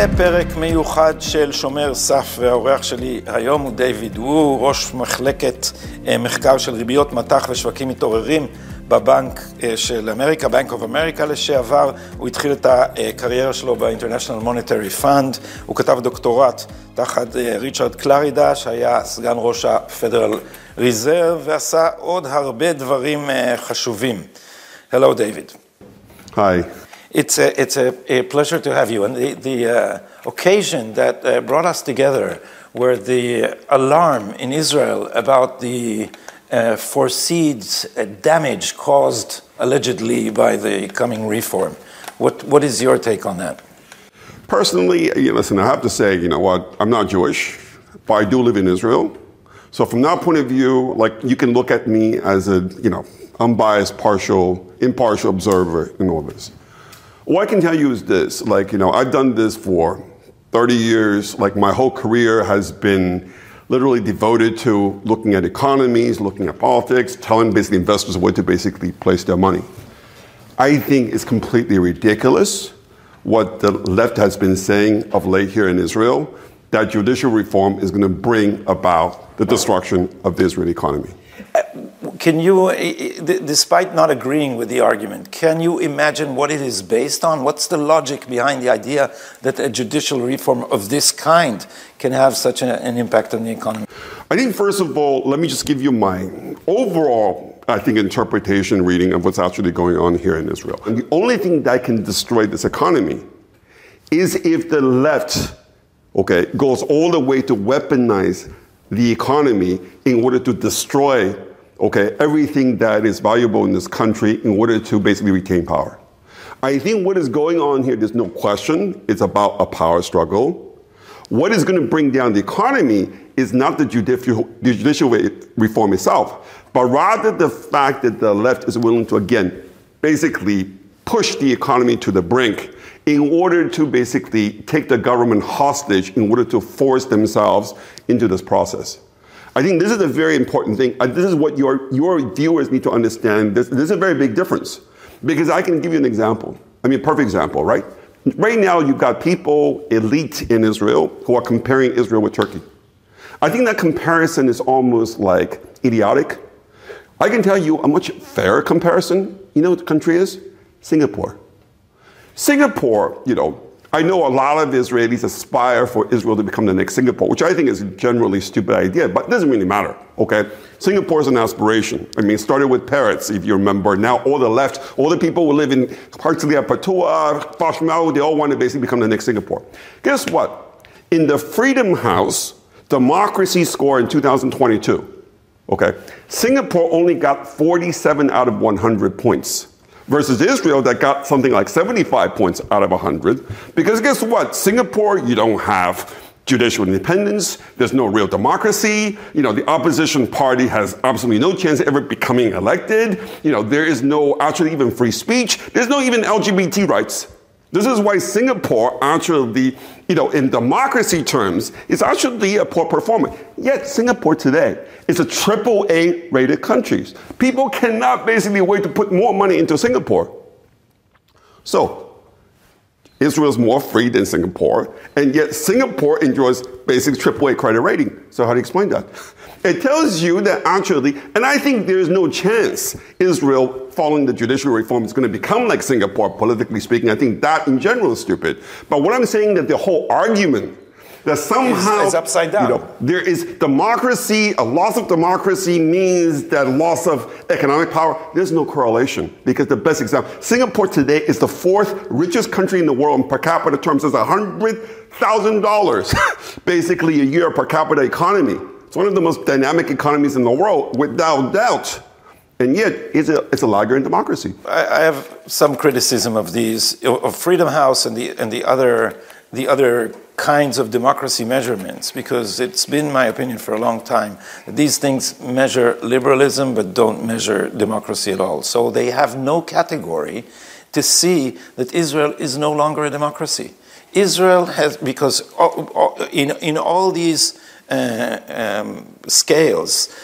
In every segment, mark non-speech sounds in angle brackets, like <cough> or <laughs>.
הבאים לפרק מיוחד של שומר סף, והאורח שלי היום הוא דיוויד וו, ראש מחלקת אה, מחקר של ריביות מטח ושווקים מתעוררים בבנק אה, של אמריקה, בנק אוף אמריקה לשעבר. הוא התחיל את הקריירה שלו ב-International Monetary Fund, הוא כתב דוקטורט תחת אה, ריצ'רד קלרידה, שהיה סגן ראש ה-Federal Reserve, ועשה עוד הרבה דברים חשובים. Hello, David. Hi. It's a, it's a, a pleasure to have you. And the, the uh, occasion that uh, brought us together were the alarm in Israel about the uh, foreseed uh, damage caused allegedly by the coming reform. What, what is your take on that? Personally, you listen, I have to say, you know what, I'm not Jewish, but I do live in Israel. So from that point of view, like you can look at me as a, you know, unbiased, partial, impartial observer in all this. What I can tell you is this like, you know, I've done this for 30 years. Like, my whole career has been literally devoted to looking at economies, looking at politics, telling basically investors where to basically place their money. I think it's completely ridiculous what the left has been saying of late here in Israel that judicial reform is going to bring about the destruction of the Israeli economy. Can you, uh, despite not agreeing with the argument, can you imagine what it is based on? What's the logic behind the idea that a judicial reform of this kind can have such an impact on the economy? I think, first of all, let me just give you my overall, I think, interpretation reading of what's actually going on here in Israel. And the only thing that can destroy this economy is if the left, okay, goes all the way to weaponize the economy in order to destroy okay, everything that is valuable in this country in order to basically retain power. I think what is going on here, there's no question, it's about a power struggle. What is going to bring down the economy is not the judicial, the judicial reform itself, but rather the fact that the left is willing to, again, basically push the economy to the brink in order to basically take the government hostage in order to force themselves into this process. I think this is a very important thing. Uh, this is what your, your viewers need to understand. This, this is a very big difference. Because I can give you an example. I mean, a perfect example, right? Right now, you've got people, elite in Israel, who are comparing Israel with Turkey. I think that comparison is almost like idiotic. I can tell you a much fairer comparison. You know what the country is? Singapore. Singapore, you know, I know a lot of Israelis aspire for Israel to become the next Singapore, which I think is a generally stupid idea, but it doesn't really matter, okay? Singapore is an aspiration. I mean, it started with Peres, if you remember. Now all the left, all the people who live in parts Herzliya, Pituah, Fashmau, they all want to basically become the next Singapore. Guess what? In the Freedom House democracy score in 2022, okay, Singapore only got 47 out of 100 points versus Israel that got something like 75 points out of 100. Because guess what? Singapore, you don't have judicial independence. There's no real democracy. You know, the opposition party has absolutely no chance of ever becoming elected. You know, there is no actually even free speech. There's no even LGBT rights. This is why Singapore actually, you know, in democracy terms, is actually a poor performer. Yet Singapore today is a triple A rated country. People cannot basically wait to put more money into Singapore. So, Israel is more free than Singapore, and yet Singapore enjoys basic AAA credit rating. So how do you explain that? It tells you that actually, and I think there's no chance Israel, following the judicial reform, is going to become like Singapore, politically speaking. I think that in general is stupid. But what I'm saying that the whole argument that somehow is, upside down. You know, there is democracy, a loss of democracy means that loss of economic power. There's no correlation because the best example, Singapore today is the fourth richest country in the world in per capita terms. It's a hundred thousand dollars <laughs> basically a year per capita economy. It's one of the most dynamic economies in the world, without doubt. And yet, it's a, it's a in democracy. I, I have some criticism of these, of Freedom House and the, and the other, the other kinds of democracy measurements because it's been my opinion for a long time that these things measure liberalism but don't measure democracy at all. So they have no category to see that Israel is no longer a democracy. Israel has, because oh, oh, in, in all these um, scales,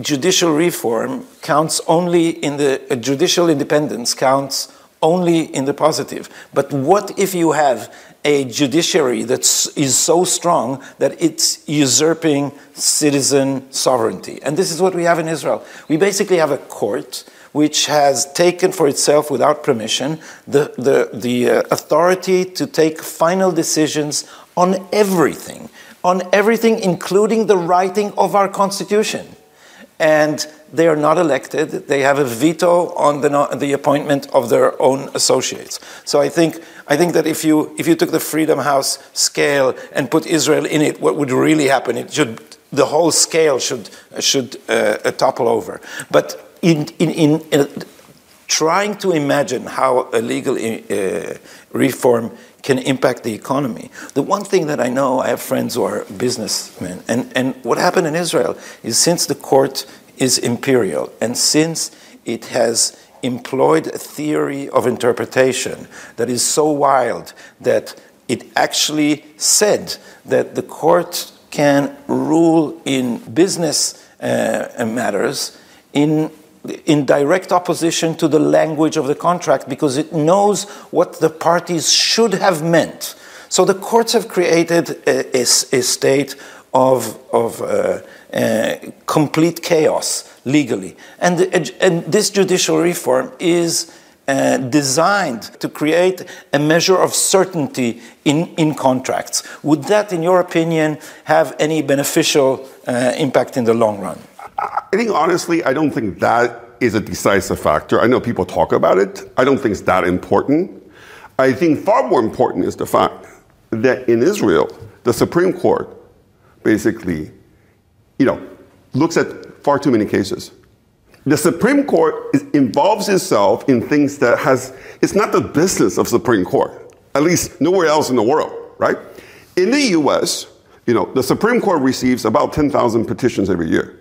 judicial reform counts only in the uh, judicial independence counts only in the positive. But what if you have a judiciary that is so strong that it's usurping citizen sovereignty? And this is what we have in Israel. We basically have a court which has taken for itself, without permission, the, the, the uh, authority to take final decisions on everything, on everything, including the writing of our Constitution. And they are not elected. They have a veto on the, the appointment of their own associates. So I think, I think that if you, if you took the Freedom House scale and put Israel in it, what would really happen? It should, the whole scale should, should uh, topple over. But in, in, in, in, trying to imagine how a legal uh, reform can impact the economy. The one thing that I know, I have friends who are businessmen, and, and what happened in Israel is since the court is imperial, and since it has employed a theory of interpretation that is so wild that it actually said that the court can rule in business uh, matters in in direct opposition to the language of the contract because it knows what the parties should have meant. So the courts have created a, a, a state of, of uh, uh, complete chaos legally. And, and this judicial reform is uh, designed to create a measure of certainty in, in contracts. Would that, in your opinion, have any beneficial uh, impact in the long run? I think honestly, I don't think that is a decisive factor. I know people talk about it. I don't think it's that important. I think far more important is the fact that in Israel, the Supreme Court basically, you know, looks at far too many cases. The Supreme Court is, involves itself in things that has, it's not the business of Supreme Court, at least nowhere else in the world, right? In the US, you know, the Supreme Court receives about 10,000 petitions every year.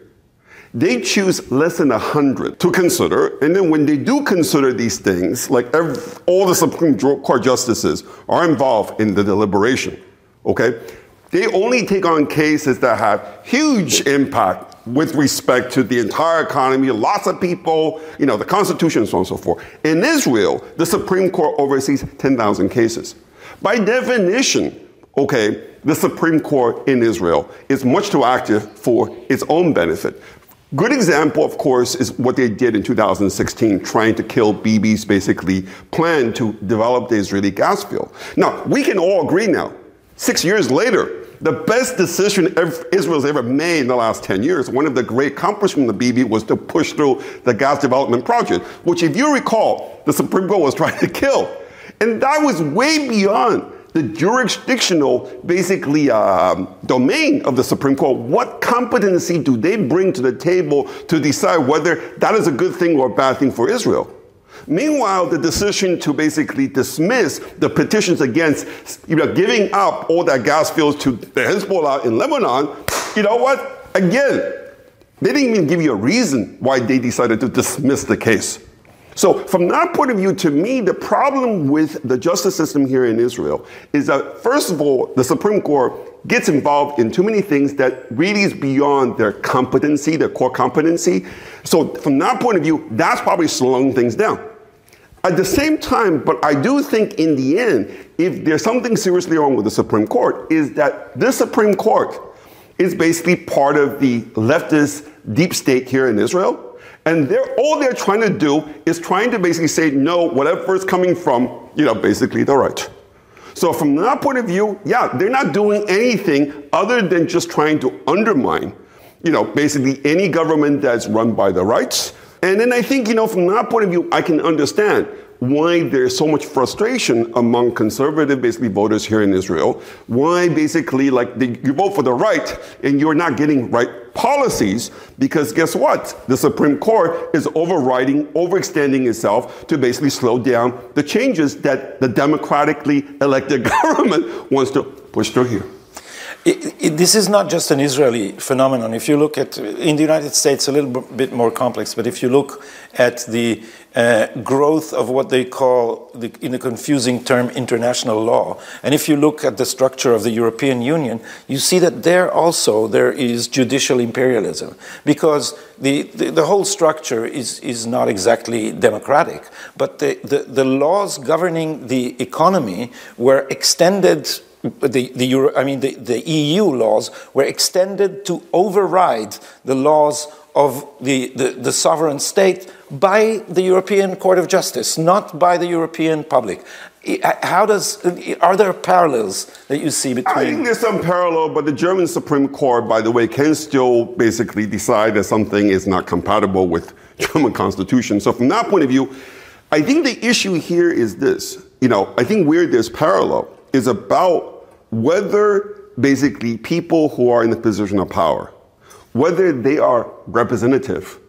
They choose less than 100 to consider, and then when they do consider these things, like every, all the Supreme Court justices are involved in the deliberation, okay? They only take on cases that have huge impact with respect to the entire economy, lots of people, you know, the Constitution, so on and so forth. In Israel, the Supreme Court oversees 10,000 cases. By definition, okay, the Supreme Court in Israel is much too active for its own benefit. Good example, of course, is what they did in 2016, trying to kill Bibi's basically plan to develop the Israeli gas field. Now, we can all agree now, six years later, the best decision Israel's ever made in the last 10 years, one of the great accomplishments of the Bibi was to push through the gas development project, which, if you recall, the Supreme Court was trying to kill. And that was way beyond the jurisdictional, basically, uh, domain of the Supreme Court. What competency do they bring to the table to decide whether that is a good thing or a bad thing for Israel? Meanwhile, the decision to basically dismiss the petitions against you know, giving up all that gas fields to the Hezbollah in Lebanon, you know what? Again, they didn't even give you a reason why they decided to dismiss the case. So, from that point of view, to me, the problem with the justice system here in Israel is that, first of all, the Supreme Court gets involved in too many things that really is beyond their competency, their core competency. So, from that point of view, that's probably slowing things down. At the same time, but I do think in the end, if there's something seriously wrong with the Supreme Court, is that this Supreme Court is basically part of the leftist deep state here in Israel and they're, all they're trying to do is trying to basically say, no, whatever is coming from, you know, basically the right. So from that point of view, yeah, they're not doing anything other than just trying to undermine, you know, basically any government that's run by the rights. And then I think, you know, from that point of view, I can understand why there's so much frustration among conservative basically voters here in Israel. Why basically like the, you vote for the right and you're not getting right policies because guess what? The Supreme Court is overriding, overextending itself to basically slow down the changes that the democratically elected <laughs> government wants to push through here. It, this is not just an Israeli phenomenon. If you look at, in the United States, a little bit more complex, but if you look at the uh, growth of what they call, the, in a confusing term, international law, and if you look at the structure of the European Union, you see that there also there is judicial imperialism, because the, the, the whole structure is, is not exactly democratic, but the, the, the laws governing the economy were extended the, the Euro, I mean, the, the EU laws were extended to override the laws of the, the, the, sovereign state by the European Court of Justice, not by the European public. How does are there parallels that you see between? I think there's some parallel, but the German Supreme Court, by the way, can still basically decide that something is not compatible with <laughs> German constitution. So from that point of view, I think the issue here is this. You know, I think where there's parallel is about whether basically people who are in the position of power, whether they are representative,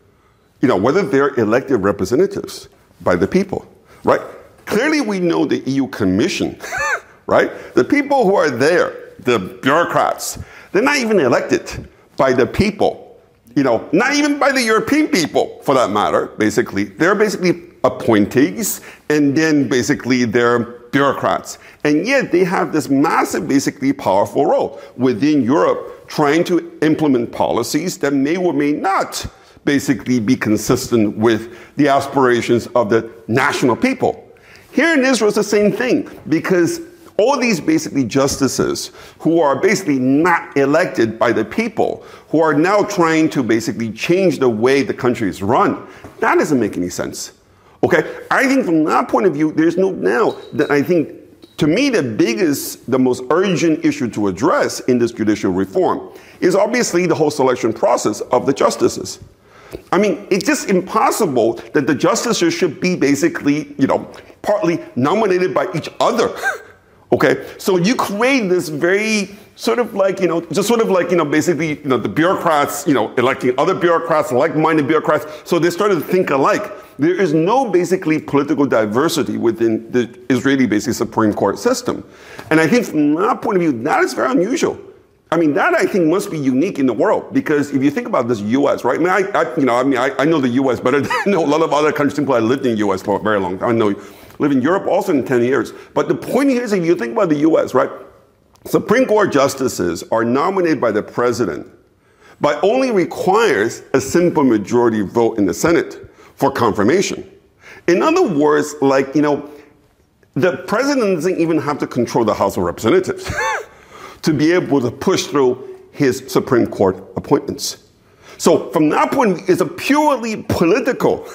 you know, whether they're elected representatives by the people, right? Clearly, we know the EU Commission, <laughs> right? The people who are there, the bureaucrats, they're not even elected by the people, you know, not even by the European people for that matter, basically. They're basically appointees, and then basically they're bureaucrats. And yet they have this massive, basically powerful role within Europe trying to implement policies that may or may not basically be consistent with the aspirations of the national people. Here in Israel, it's the same thing because all these basically justices who are basically not elected by the people, who are now trying to basically change the way the country is run, that doesn't make any sense. Okay, I think from that point of view, there's no now that I think to me the biggest, the most urgent issue to address in this judicial reform is obviously the whole selection process of the justices. I mean, it's just impossible that the justices should be basically, you know, partly nominated by each other. <laughs> okay, so you create this very sort of like, you know, just sort of like, you know, basically, you know, the bureaucrats, you know, electing other bureaucrats, like-minded bureaucrats, so they started to think alike. There is no basically political diversity within the Israeli basic Supreme Court system. And I think from that point of view, that is very unusual. I mean, that I think must be unique in the world because if you think about this U.S., right? I mean, I, I you know, I mean, I, I, know the U.S. better <laughs> than I know a lot of other countries. Simply, I lived in the U.S. for a very long time. I know, live in Europe also in 10 years. But the point here is, if you think about the U.S., right? Supreme Court justices are nominated by the president, but only requires a simple majority vote in the Senate for confirmation. In other words, like, you know, the president doesn't even have to control the House of Representatives <laughs> to be able to push through his Supreme Court appointments. So, from that point, it's a purely political,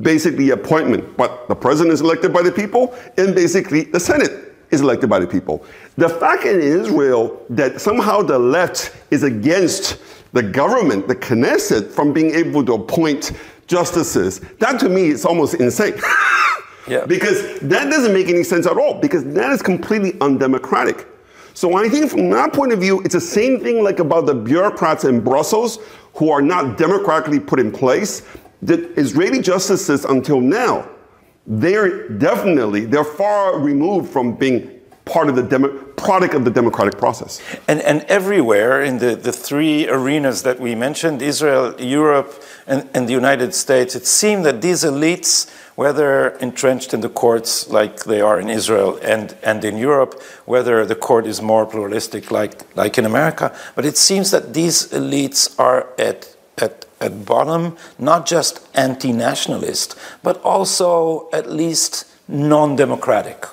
basically, appointment. But the president is elected by the people, and basically, the Senate is elected by the people. The fact in Israel that somehow the left is against the government, the Knesset, from being able to appoint justices, that to me is almost insane. <laughs> yeah. Because that doesn't make any sense at all, because that is completely undemocratic. So I think from that point of view, it's the same thing like about the bureaucrats in Brussels who are not democratically put in place. The Israeli justices until now they're definitely they're far removed from being part of the demo, product of the democratic process. And, and everywhere in the, the three arenas that we mentioned, Israel, Europe, and, and the United States, it seemed that these elites, whether entrenched in the courts like they are in Israel and, and in Europe, whether the court is more pluralistic like, like in America, but it seems that these elites are at, at at bottom not just anti nationalist, but also at least non democratic.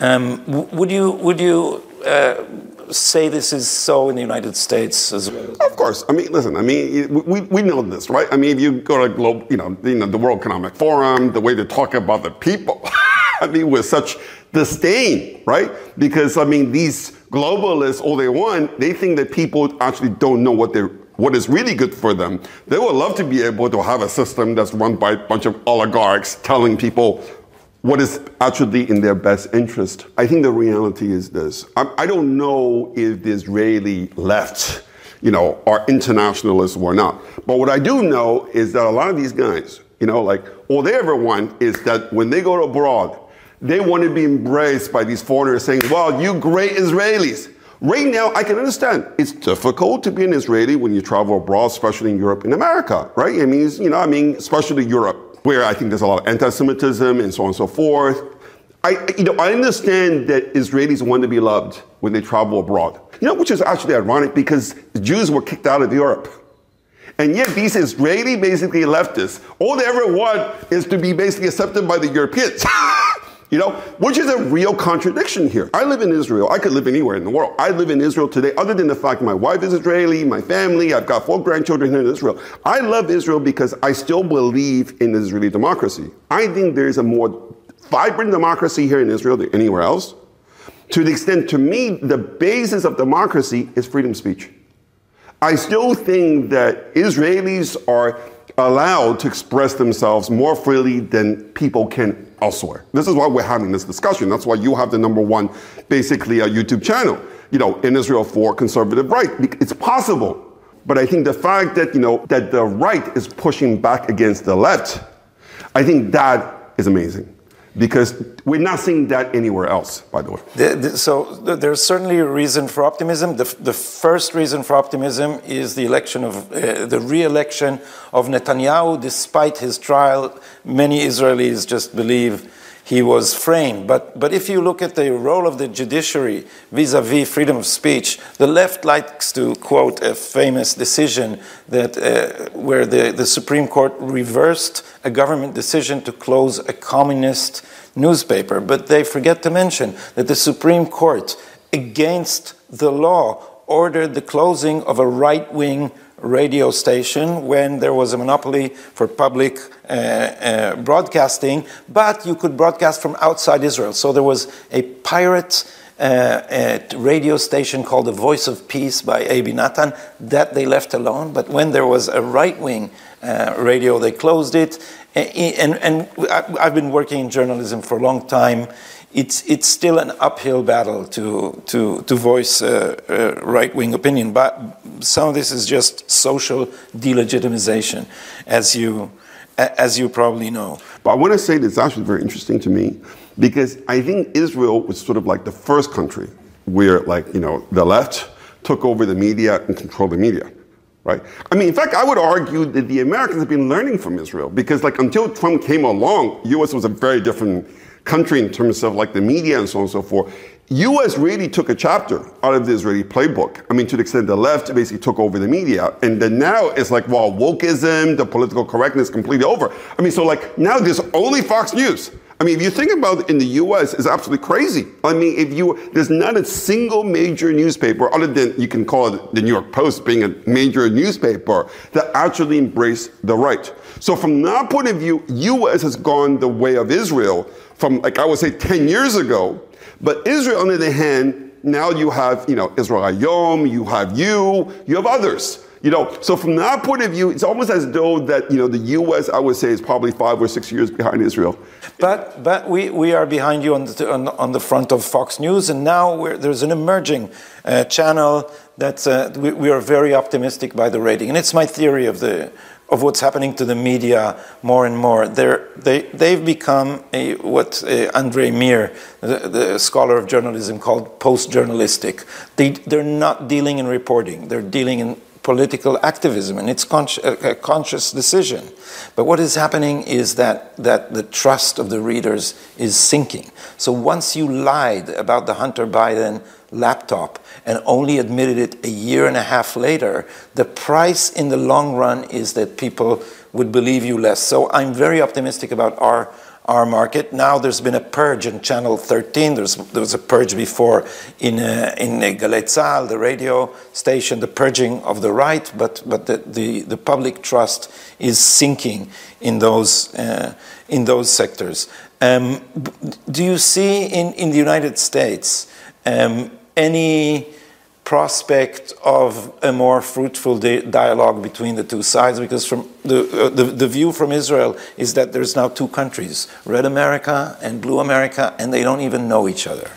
Um, would you, would you uh, say this is so in the United States as well? Of course. I mean, listen, I mean, we, we know this, right? I mean, if you go to global, you know, you know, the World Economic Forum, the way they talk about the people, <laughs> I mean, with such disdain, right? Because, I mean, these globalists, all they want, they think that people actually don't know what they're what is really good for them. They would love to be able to have a system that's run by a bunch of oligarchs telling people what is actually in their best interest. I think the reality is this. I, I don't know if the Israeli left, you know, are internationalists or not. But what I do know is that a lot of these guys, you know, like all they ever want is that when they go abroad, they want to be embraced by these foreigners saying, wow, you great Israelis. Right now, I can understand it's difficult to be an Israeli when you travel abroad, especially in Europe and America, right? I mean, you know, I mean, especially Europe, where I think there's a lot of anti-Semitism and so on and so forth. I, you know, I understand that Israelis want to be loved when they travel abroad. You know, which is actually ironic because Jews were kicked out of Europe. And yet these Israeli basically leftists, all they ever want is to be basically accepted by the Europeans. <laughs> You know, which is a real contradiction here. I live in Israel. I could live anywhere in the world. I live in Israel today, other than the fact my wife is Israeli, my family, I've got four grandchildren here in Israel. I love Israel because I still believe in Israeli democracy. I think there's a more vibrant democracy here in Israel than anywhere else. To the extent, to me, the basis of democracy is freedom of speech. I still think that Israelis are allowed to express themselves more freely than people can elsewhere. This is why we're having this discussion. That's why you have the number one, basically, a YouTube channel, you know, in Israel for conservative right. It's possible. But I think the fact that, you know, that the right is pushing back against the left, I think that is amazing because we're not seeing that anywhere else, by the way. The, the, so there's certainly a reason for optimism. The, the, first reason for optimism is the election of uh, the re-election of Netanyahu. Despite his trial, many Israelis just believe he was framed. But, but if you look at the role of the judiciary vis a vis freedom of speech, the left likes to quote a famous decision that, uh, where the, the Supreme Court reversed a government decision to close a communist newspaper. But they forget to mention that the Supreme Court, against the law, ordered the closing of a right wing radio station when there was a monopoly for public uh, uh, broadcasting, but you could broadcast from outside Israel. So there was a pirate uh, radio station called The Voice of Peace by Abie Nathan that they left alone. But when there was a right wing uh, radio, they closed it. And, and I've been working in journalism for a long time it's, it's still an uphill battle to, to, to voice right wing opinion. But some of this is just social delegitimization, as you, as you probably know. But I want to say that's actually very interesting to me because I think Israel was sort of like the first country where, like, you know, the left took over the media and controlled the media. Right? I mean, in fact, I would argue that the Americans have been learning from Israel because, like, until Trump came along, U.S. was a very different country in terms of like the media and so on and so forth. U.S. really took a chapter out of the Israeli playbook. I mean, to the extent the left basically took over the media, and then now it's like, well, wokeism, the political correctness, completely over. I mean, so like now there's only Fox News. I mean, if you think about it in the U.S., it's absolutely crazy. I mean, if you there's not a single major newspaper other than you can call it the New York Post being a major newspaper that actually embrace the right. So from that point of view, U.S. has gone the way of Israel from like I would say 10 years ago. But Israel, on the other hand, now you have, you know, Israel Hayom, you have you, you have others. You know, so from that point of view, it's almost as though that, you know, the U.S., I would say, is probably five or six years behind Israel. But, but we, we are behind you on the, on, on the front of Fox News, and now there's an emerging uh, channel that uh, we, we are very optimistic by the rating. And it's my theory of the, of what's happening to the media more and more. They're, they, they've become a, what uh, Andrey Mir, the, the, scholar of journalism, called post journalistic. They, they're not dealing in reporting, they're dealing in political activism, and it's con- a, a conscious decision. But what is happening is that, that the trust of the readers is sinking. So once you lied about the Hunter Biden laptop and only admitted it a year and a half later, the price in the long run is that people would believe you less. So I'm very optimistic about our our market. Now there's been a purge in Channel 13. There's, there was a purge before in, uh, in Galei the radio station, the purging of the right, but, but the, the, the public trust is sinking in those, uh, in those sectors. Um, do you see in, in the United States um, any prospect of a more fruitful di- dialogue between the two sides? Because from the, uh, the, the view from Israel is that there's now two countries red America and blue America and they don't even know each other.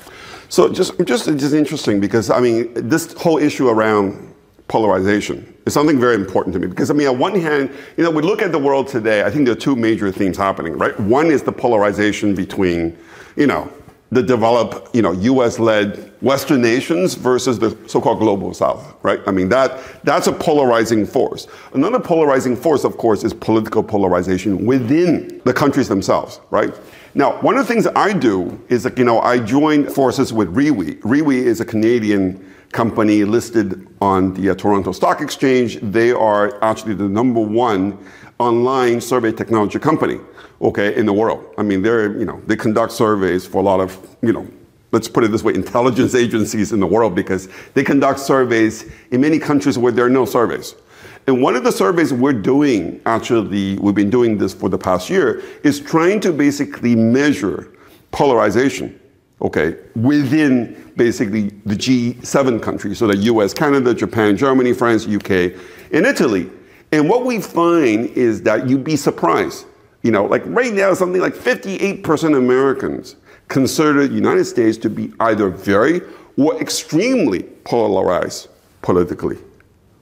So just just just interesting because I mean this whole issue around polarization is something very important to me because I mean on one hand you know we look at the world today I think there are two major themes happening right? One is the polarization between you know the developed, you know, U.S.-led Western nations versus the so-called global South, right? I mean, that that's a polarizing force. Another polarizing force, of course, is political polarization within the countries themselves, right? Now, one of the things I do is, like, you know, I joined forces with RIWI. RIWI is a Canadian company listed on the uh, Toronto Stock Exchange. They are actually the number one online survey technology company, okay, in the world. I mean, they're, you know, they conduct surveys for a lot of, you know, let's put it this way, intelligence <laughs> agencies in the world because they conduct surveys in many countries where there are no surveys. And one of the surveys we're doing, actually, we've been doing this for the past year, is trying to basically measure polarization, okay, within basically the G7 countries, so the US, Canada, Japan, Germany, France, UK, and Italy. And what we find is that you'd be surprised. You know, like right now, something like 58% of Americans consider the United States to be either very or extremely polarized politically.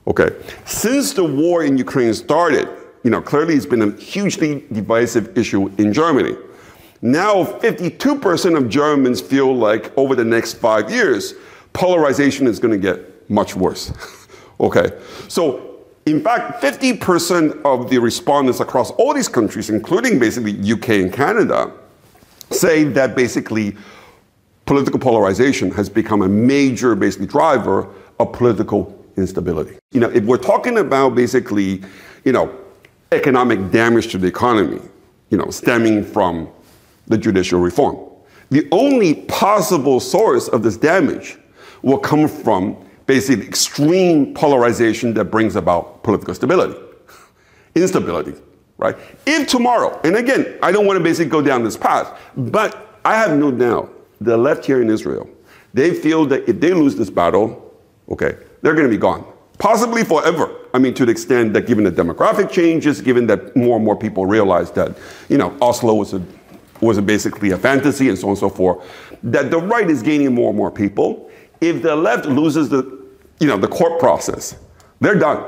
Okay. Since the war in Ukraine started, you know, clearly it's been a hugely divisive issue in Germany. Now, 52% of Germans feel like over the next five years, polarization is going to get much worse. <laughs> okay. So in fact, 50% of the respondents across all these countries, including basically UK and Canada, say that basically political polarization has become a major basically driver of political instability. You know, if we're talking about basically, you know, economic damage to the economy, you know, stemming from the judicial reform, the only possible source of this damage will come from basically extreme polarization that brings about political stability, <laughs> instability, right? If tomorrow, and again, I don't want to basically go down this path, but I have no doubt the left here in Israel, they feel that if they lose this battle, okay, they're going to be gone. Possibly forever. I mean, to the extent that given the demographic changes, given that more and more people realize that, you know, Oslo was a was basically a fantasy and so on and so forth, that the right is gaining more and more people. If the left loses the you know, the court process. They're done.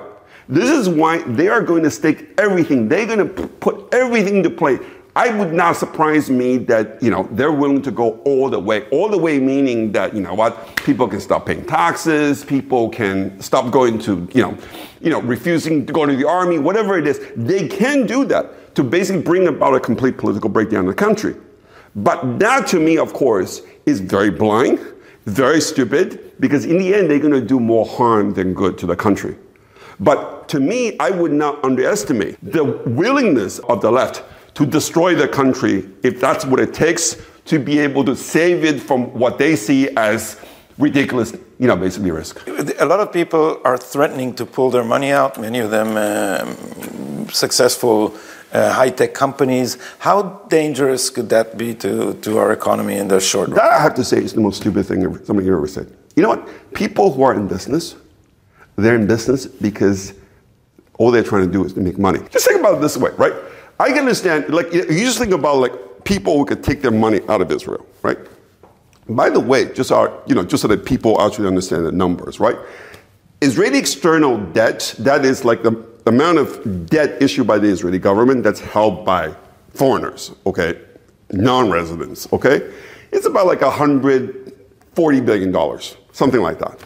This is why they are going to stake everything. They're going to put everything to play. I would not surprise me that you know they're willing to go all the way. All the way meaning that you know what people can stop paying taxes, people can stop going to you know, you know refusing to go to the army, whatever it is. They can do that to basically bring about a complete political breakdown in the country. But that to me, of course, is very blind very stupid because in the end, they're going to do more harm than good to the country. But to me, I would not underestimate the willingness of the left to destroy the country if that's what it takes to be able to save it from what they see as ridiculous, you know, basically risk. A lot of people are threatening to pull their money out, many of them um, successful uh, high tech companies. How dangerous could that be to, to our economy in the short run? That I have to say is the most stupid thing somebody ever said. You know what? People who are in business, they're in business because all they're trying to do is to make money. Just think about it this way, right? I can understand, like, you just think about like people who could take their money out of Israel, right? By the way, just our, you know, just so that people actually understand the numbers, right? Israeli external debt, that is like the amount of debt issued by the Israeli government that's held by foreigners, okay, non-residents, okay, it's about like 140 billion dollars, something like that.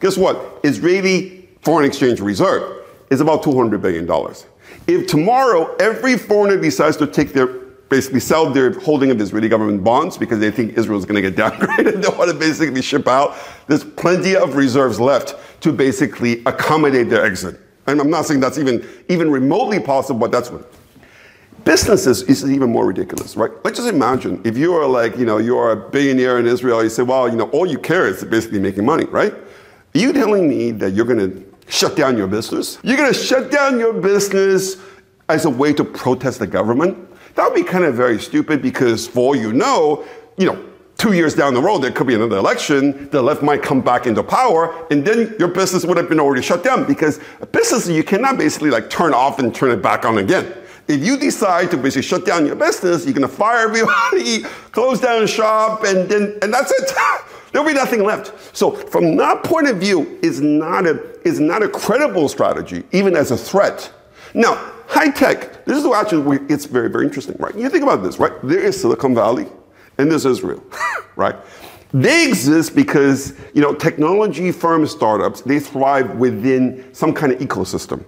Guess what? Israeli foreign exchange reserve is about 200 billion dollars. If tomorrow every foreigner decides to take their basically sell their holding of Israeli government bonds because they think Israel is going to get <laughs> downgraded. They want to basically ship out. There's plenty of reserves left to basically accommodate their exit. And I'm not saying that's even, even remotely possible, but that's what. Businesses is even more ridiculous, right? Let's just imagine if you are like, you know, you are a billionaire in Israel, you say, well, you know, all you care is basically making money, right? Are you telling me that you're going to shut down your business? You're going to shut down your business as a way to protest the government? That would be kind of very stupid because for all you know, you know, two years down the road, there could be another election, the left might come back into power, and then your business would have been already shut down because a business you cannot basically like turn off and turn it back on again. If you decide to basically shut down your business, you're gonna fire everybody, <laughs> close down the shop, and then and that's it. <laughs> There'll be nothing left. So from that point of view, it's not a is not a credible strategy, even as a threat. Now, high tech, this is actually it's very, very interesting, right? You think about this, right? There is Silicon Valley, and there's Israel. <laughs> right? They exist because, you know, technology firm startups, they thrive within some kind of ecosystem,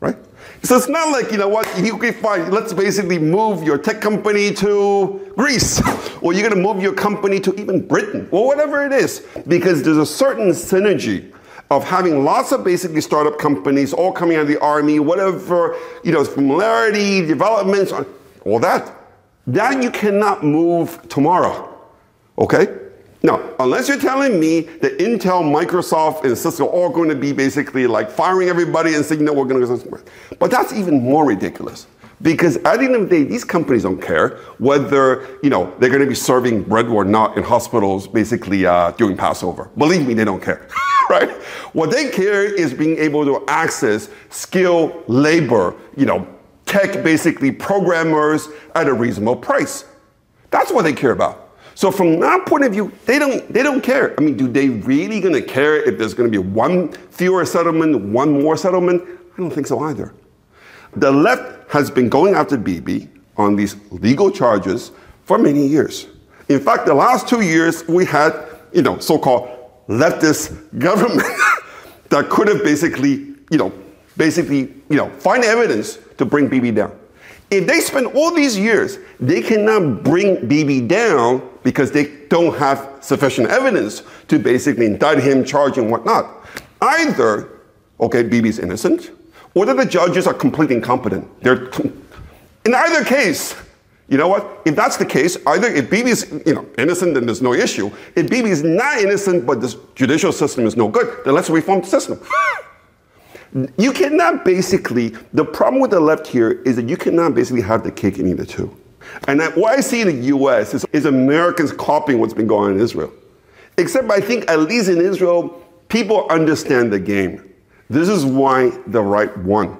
right? So it's not like, you know what, you can find, let's basically move your tech company to Greece, <laughs> or you're gonna move your company to even Britain, or whatever it is, because there's a certain synergy of having lots of basically startup companies all coming out of the army, whatever, you know, familiarity, developments, all that. That you cannot move tomorrow. Okay? Now, unless you're telling me that Intel, Microsoft, and Cisco are all going to be basically like firing everybody and saying, no, we're going to go. Somewhere. But that's even more ridiculous. Because at the end of the day, these companies don't care whether you know they're going to be serving bread or not in hospitals, basically uh, during Passover. Believe me, they don't care, <laughs> right? What they care is being able to access skilled labor, you know, tech basically programmers at a reasonable price. That's what they care about. So from that point of view, they don't they don't care. I mean, do they really gonna care if there's gonna be one fewer settlement, one more settlement? I don't think so either. The left has been going after Bibi on these legal charges for many years. In fact, the last two years we had, you know, so-called leftist <laughs> government that could have basically, you know, basically, you know, find evidence to bring Bibi down. If they spend all these years, they cannot bring Bibi down because they don't have sufficient evidence to basically indict him, charge him, whatnot. Either, okay, Bibi's innocent, or that the judges are completely incompetent. They're in either case, you know what? If that's the case, either if Bibi's you know innocent, then there's no issue. If Bibi is not innocent, but the judicial system is no good, then let's reform the system. You cannot basically, the problem with the left here is that you cannot basically have the cake and eat it too. And that, what I see in the US is, is Americans copying what's been going on in Israel. Except I think at least in Israel, people understand the game. This is why the right won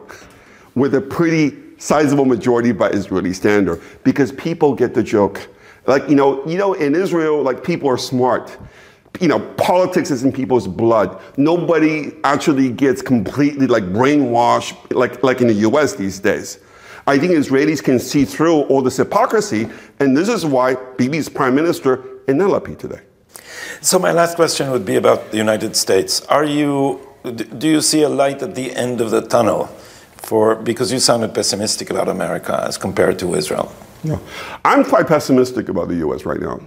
with a pretty sizable majority by Israeli standard because people get the joke. Like, you know, you know, in Israel, like people are smart you know, politics is in people's blood. Nobody actually gets completely like brainwashed like, like in the US these days. I think Israelis can see through all this hypocrisy, and this is why Bibi's prime minister in Tel today. So my last question would be about the United States. Are you do you see a light at the end of the tunnel for because you sounded pessimistic about America as compared to Israel? No. I'm quite pessimistic about the US right now.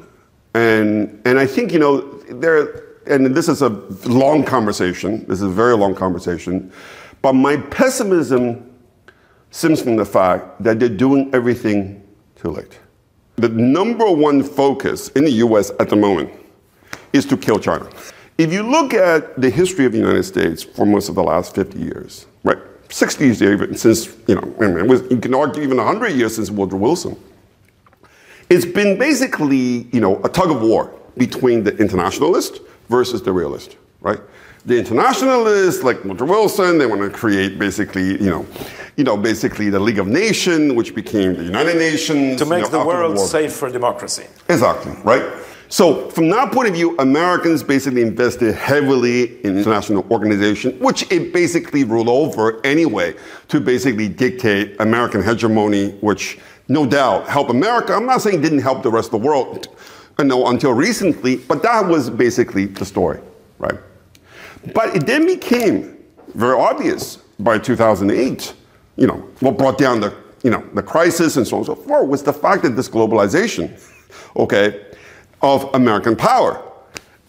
And, and I think, you know, there, and this is a long conversation, this is a very long conversation, but my pessimism stems from the fact that they're doing everything too late. The number one focus in the US at the moment is to kill China. If you look at the history of the United States for most of the last 50 years, right, 60 years even since, you know, it was, you can argue even 100 years since Woodrow Wilson, it's been basically, you know, a tug of war between the internationalist versus the realist, right? The internationalists, like Woodrow Wilson, they want to create basically, you know, you know, basically the League of Nations, which became the United Nations. To make you know, the world the safe for democracy. Exactly, right? So, from that point of view, Americans basically invested heavily in international organization, which it basically ruled over anyway, to basically dictate American hegemony, which no doubt help America. I'm not saying didn't help the rest of the world you know, until recently, but that was basically the story, right? But it then became very obvious by 2008, you know, what brought down the, you know, the crisis and so on and so forth was the fact that this globalization, okay, of American power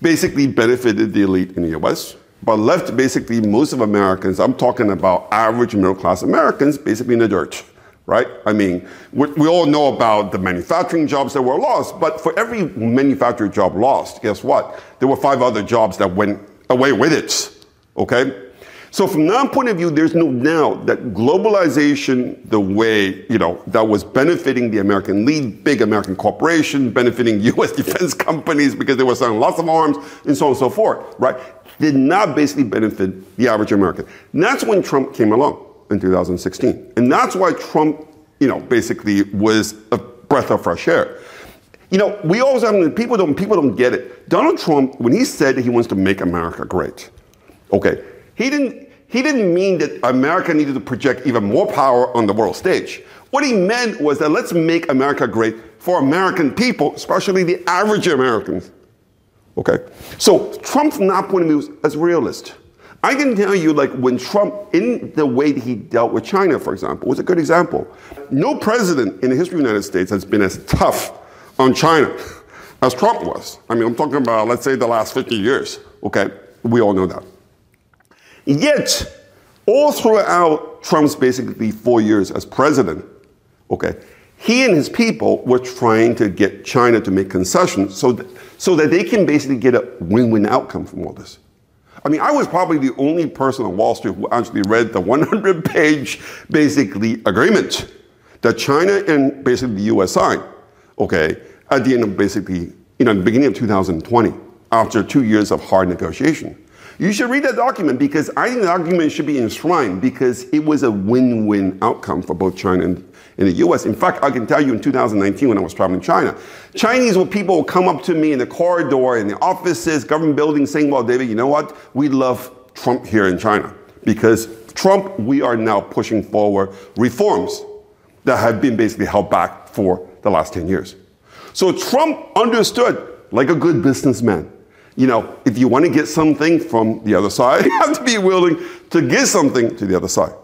basically benefited the elite in the US, but left basically most of Americans, I'm talking about average middle class Americans, basically in the dirt right? I mean, we, we, all know about the manufacturing jobs that were lost, but for every manufacturing job lost, guess what? There were five other jobs that went away with it, okay? So from that point of view, there's no doubt that globalization, the way, you know, that was benefiting the American lead, big American corporation, benefiting <laughs> U.S. defense companies because they were selling lots of arms and so on and so forth, right? Did not basically benefit the average American. And that's when Trump came along in 2016. And that's why Trump, you know, basically was a breath of fresh air. You know, we always have people don't people don't get it. Donald Trump, when he said that he wants to make America great, okay, he didn't he didn't mean that America needed to project even more power on the world stage. What he meant was that let's make America great for American people, especially the average Americans. Okay? So Trump, from that point of view, is realist. I can tell you, like, when Trump, in the way that he dealt with China, for example, was a good example. No president in the history of the United States has been as tough on China <laughs> as Trump was. I mean, I'm talking about, let's say, the last 50 years. Okay? We all know that. Yet, all throughout Trump's basically four years as president, okay, he and his people were trying to get China to make concessions so that, so that they can basically get a win win outcome from all this. I mean, I was probably the only person on Wall Street who actually read the 100 page basically agreement that China and basically the US signed, okay, at the end of basically, you know, the beginning of 2020, after two years of hard negotiation. You should read that document because I think the document should be enshrined because it was a win win outcome for both China and, and the US. In fact, I can tell you in 2019 when I was traveling China, Chinese people would come up to me in the corridor, in the offices, government buildings saying, Well, David, you know what? We love Trump here in China because Trump, we are now pushing forward reforms that have been basically held back for the last 10 years. So Trump understood, like a good businessman, you know, if you want to get something from the other side, <laughs> you have to be willing to give something to the other side.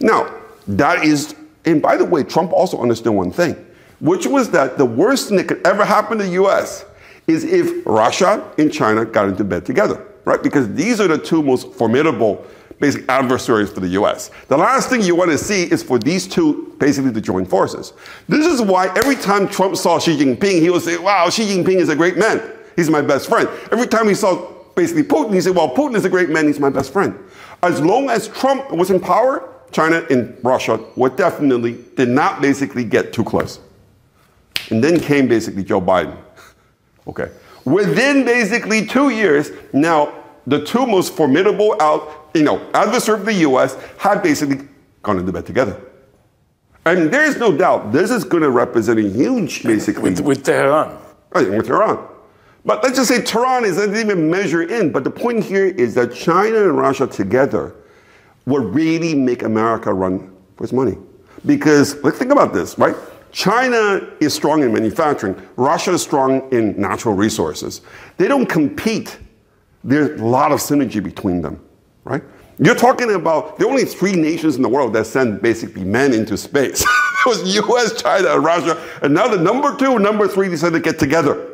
Now, that is, and by the way, Trump also understood one thing, which was that the worst thing that could ever happen to the US is if Russia and China got into bed together, right? Because these are the two most formidable basic adversaries for the US. The last thing you want to see is for these two basically to join forces. This is why every time Trump saw Xi Jinping, he would say, wow, Xi Jinping is a great man. He's my best friend. Every time he saw basically Putin, he said, well, Putin is a great man, he's my best friend. As long as Trump was in power, China and Russia were definitely, did not basically get too close. And then came basically Joe Biden. Okay. Within basically two years, now the two most formidable out, you know, adversaries of the US had basically gone into bed together. And there's no doubt this is going to represent a huge, basically. With, with Tehran. Right, with Tehran. But let's just say Tehran is not even measure in. But the point here is that China and Russia together would really make America run for its money. Because let's think about this, right? China is strong in manufacturing. Russia is strong in natural resources. They don't compete. There's a lot of synergy between them, right? You're talking about the only three nations in the world that send basically men into space. <laughs> it was US, China, and Russia. And now the number two, number three decided to get together.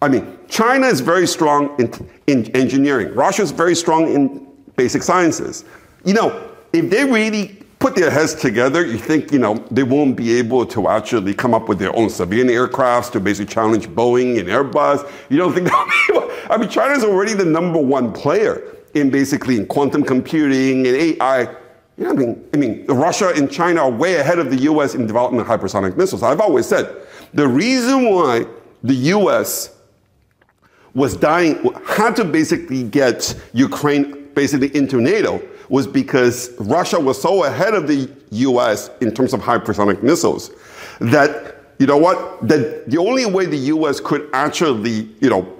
I mean, China is very strong in, in engineering. Russia is very strong in basic sciences. You know, if they really put their heads together, you think, you know, they won't be able to actually come up with their own civilian aircrafts to basically challenge Boeing and Airbus. You don't think <laughs> they'll be able, I mean, China is already the number one player in basically in quantum computing and AI. You know, I mean, I mean, Russia and China are way ahead of the U.S. in development of hypersonic missiles. I've always said the reason why the U.S was dying, had to basically get Ukraine basically into NATO was because Russia was so ahead of the US in terms of hypersonic missiles that, you know what, that the only way the US could actually, you know,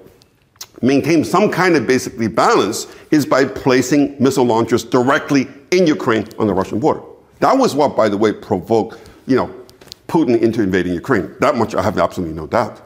maintain some kind of basically balance is by placing missile launchers directly in Ukraine on the Russian border. That was what, by the way, provoked, you know, Putin into invading Ukraine. That much I have absolutely no doubt.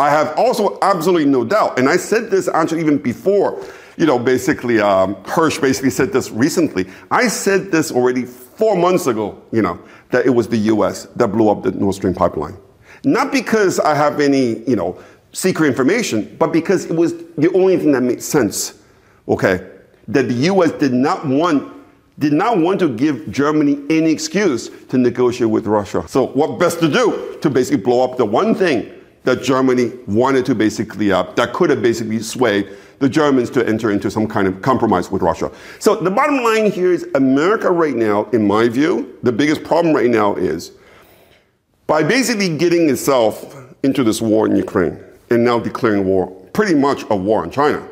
I have also absolutely no doubt, and I said this actually even before, you know, basically, um, Hersh basically said this recently. I said this already four months ago, you know, that it was the US that blew up the Nord Stream pipeline. Not because I have any, you know, secret information, but because it was the only thing that made sense, okay? That the US did not want did not want to give Germany any excuse to negotiate with Russia. So what best to do to basically blow up the one thing that Germany wanted to basically, uh, that could have basically swayed the Germans to enter into some kind of compromise with Russia. So the bottom line here is America right now, in my view, the biggest problem right now is by basically getting itself into this war in Ukraine and now declaring war, pretty much a war on China,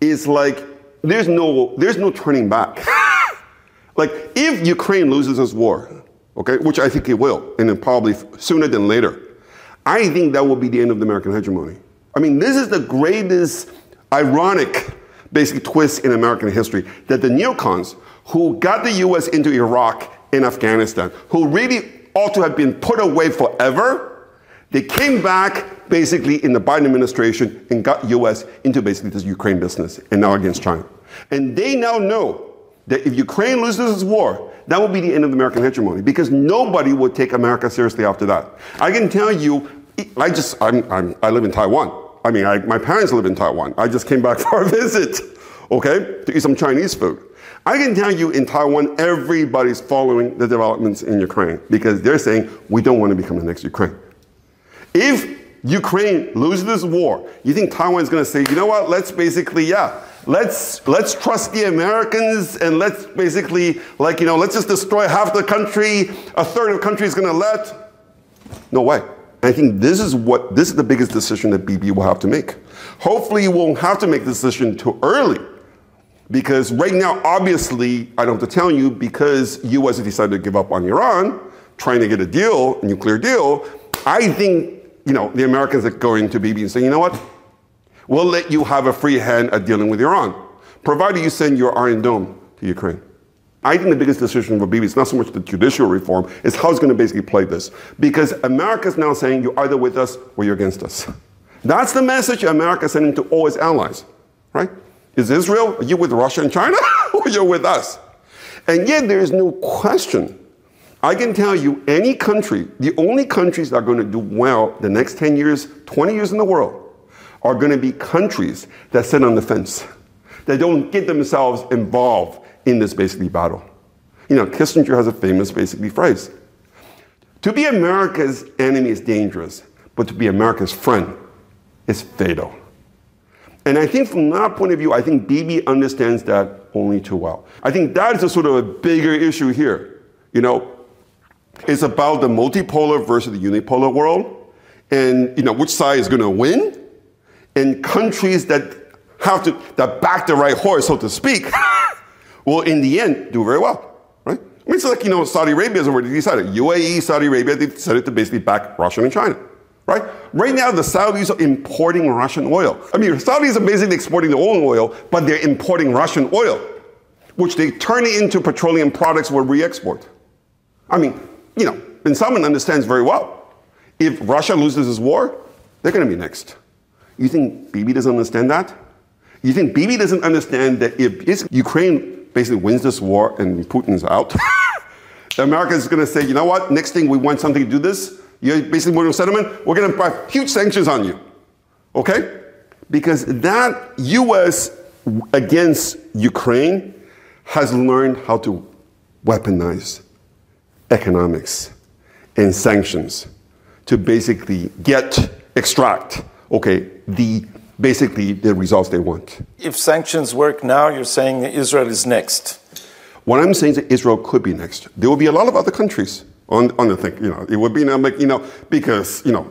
is like there's no there's no turning back. <laughs> like if Ukraine loses this war, okay, which I think it will, and then probably sooner than later, I think that will be the end of the American hegemony. I mean, this is the greatest ironic basic twist in American history that the neocons who got the US into Iraq and Afghanistan, who really ought to have been put away forever, They came back basically in the Biden administration and got US into basically this Ukraine business and now against China. And they now know that if Ukraine loses this war, that will be the end of American hegemony because nobody will take America seriously after that. I can tell you, I just, I'm, I'm, i live in Taiwan. I mean, I, my parents live in Taiwan. I just came back <laughs> for a visit, okay, to eat some Chinese food. I can tell you in Taiwan, everybody's following the developments in Ukraine because they're saying we don't want to become the next Ukraine. If Ukraine loses this war, you think Taiwan's going to say, you know what? Let's basically, yeah, let's let's trust the Americans and let's basically, like you know, let's just destroy half the country. A third of the country is going to let. No way. I think this is what this is the biggest decision that Bibi will have to make. Hopefully, you won't have to make the decision too early because right now, obviously, I don't have to tell you, because US decided to give up on Iran, trying to get a deal, a nuclear deal, I think, you know, the Americans are going to Bibi and saying, you know what? We'll let you have a free hand at dealing with Iran, provided you send your Iron Dome to Ukraine. I think the biggest decision for Bibi is not so much the judicial reform, it's how it's going to basically play this. Because America is now saying you're either with us or you're against us. That's the message America is sending to all its allies, right? Is Israel, are you with Russia and China, <laughs> or you're with us? And yet there is no question. I can tell you, any country, the only countries that are going to do well the next 10 years, 20 years in the world, are going to be countries that sit on the fence, that don't get themselves involved in this basically battle. You know, Kissinger has a famous basically phrase. To be America's enemy is dangerous, but to be America's friend is fatal. And I think from that point of view, I think Bibi understands that only too well. I think that is a sort of a bigger issue here. You know, it's about the multipolar versus the unipolar world, and you know which side is going to win, and countries that have to that back the right horse, so to speak, <laughs> will in the end do very well, right? I mean, it's like you know Saudi Arabia has already decided. UAE, Saudi Arabia, they decided to basically back Russia and China right? Right now, the Saudis are importing Russian oil. I mean, Saudis are basically exporting their own oil, but they're importing Russian oil, which they turn into petroleum products where we re-export. I mean, you know, and someone understands very well. If Russia loses this war, they're going to be next. You think Bibi doesn't understand that? You think Bibi doesn't understand that if Ukraine basically wins this war and Putin's out, <laughs> America is going to say, you know what? Next thing we want something to do this you're basically a settlement? We're going to put huge sanctions on you. Okay? Because that U.S. against Ukraine has learned how to weaponize economics and sanctions to basically get, extract, okay, the basically the results they want. If sanctions work now, you're saying Israel is next. What I'm saying is that Israel could be next. There will be a lot of other countries on, on the thing. You know, it would be now, you know, because, you know,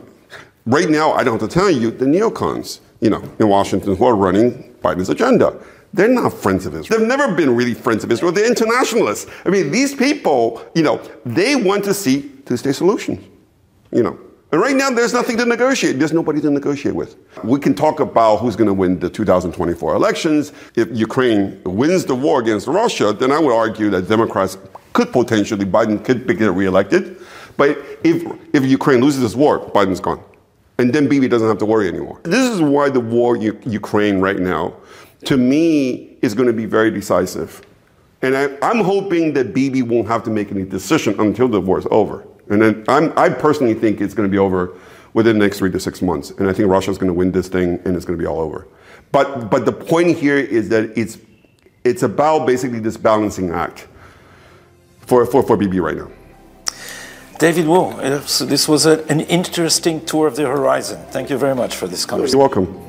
right now, I don't have to tell you, the neocons, you know, in Washington who are running Biden's agenda, they're not friends of Israel. They've never been really friends of Israel. They're internationalists. I mean, these people, you know, they want to see two-state solutions, you know. And right now, there's nothing to negotiate. There's nobody to negotiate with. We can talk about who's going to win the 2024 elections. If Ukraine wins the war against Russia, then I would argue that Democrats could potentially, Biden could get reelected. But if, if Ukraine loses this war, Biden's gone. And then Bibi doesn't have to worry anymore. This is why the war in Ukraine right now, to me, is going to be very decisive. And I, am hoping that Bibi won't have to make any decision until the war is over. And then I'm, I personally think it's going to be over within the next three to six months. And I think Russia's going to win this thing and it's going to be all over. But, but the point here is that it's, it's about basically this balancing act for, for, for Bibi right now. David Woo, this was a, an interesting tour of the horizon. Thank you very much for this conversation. You're welcome.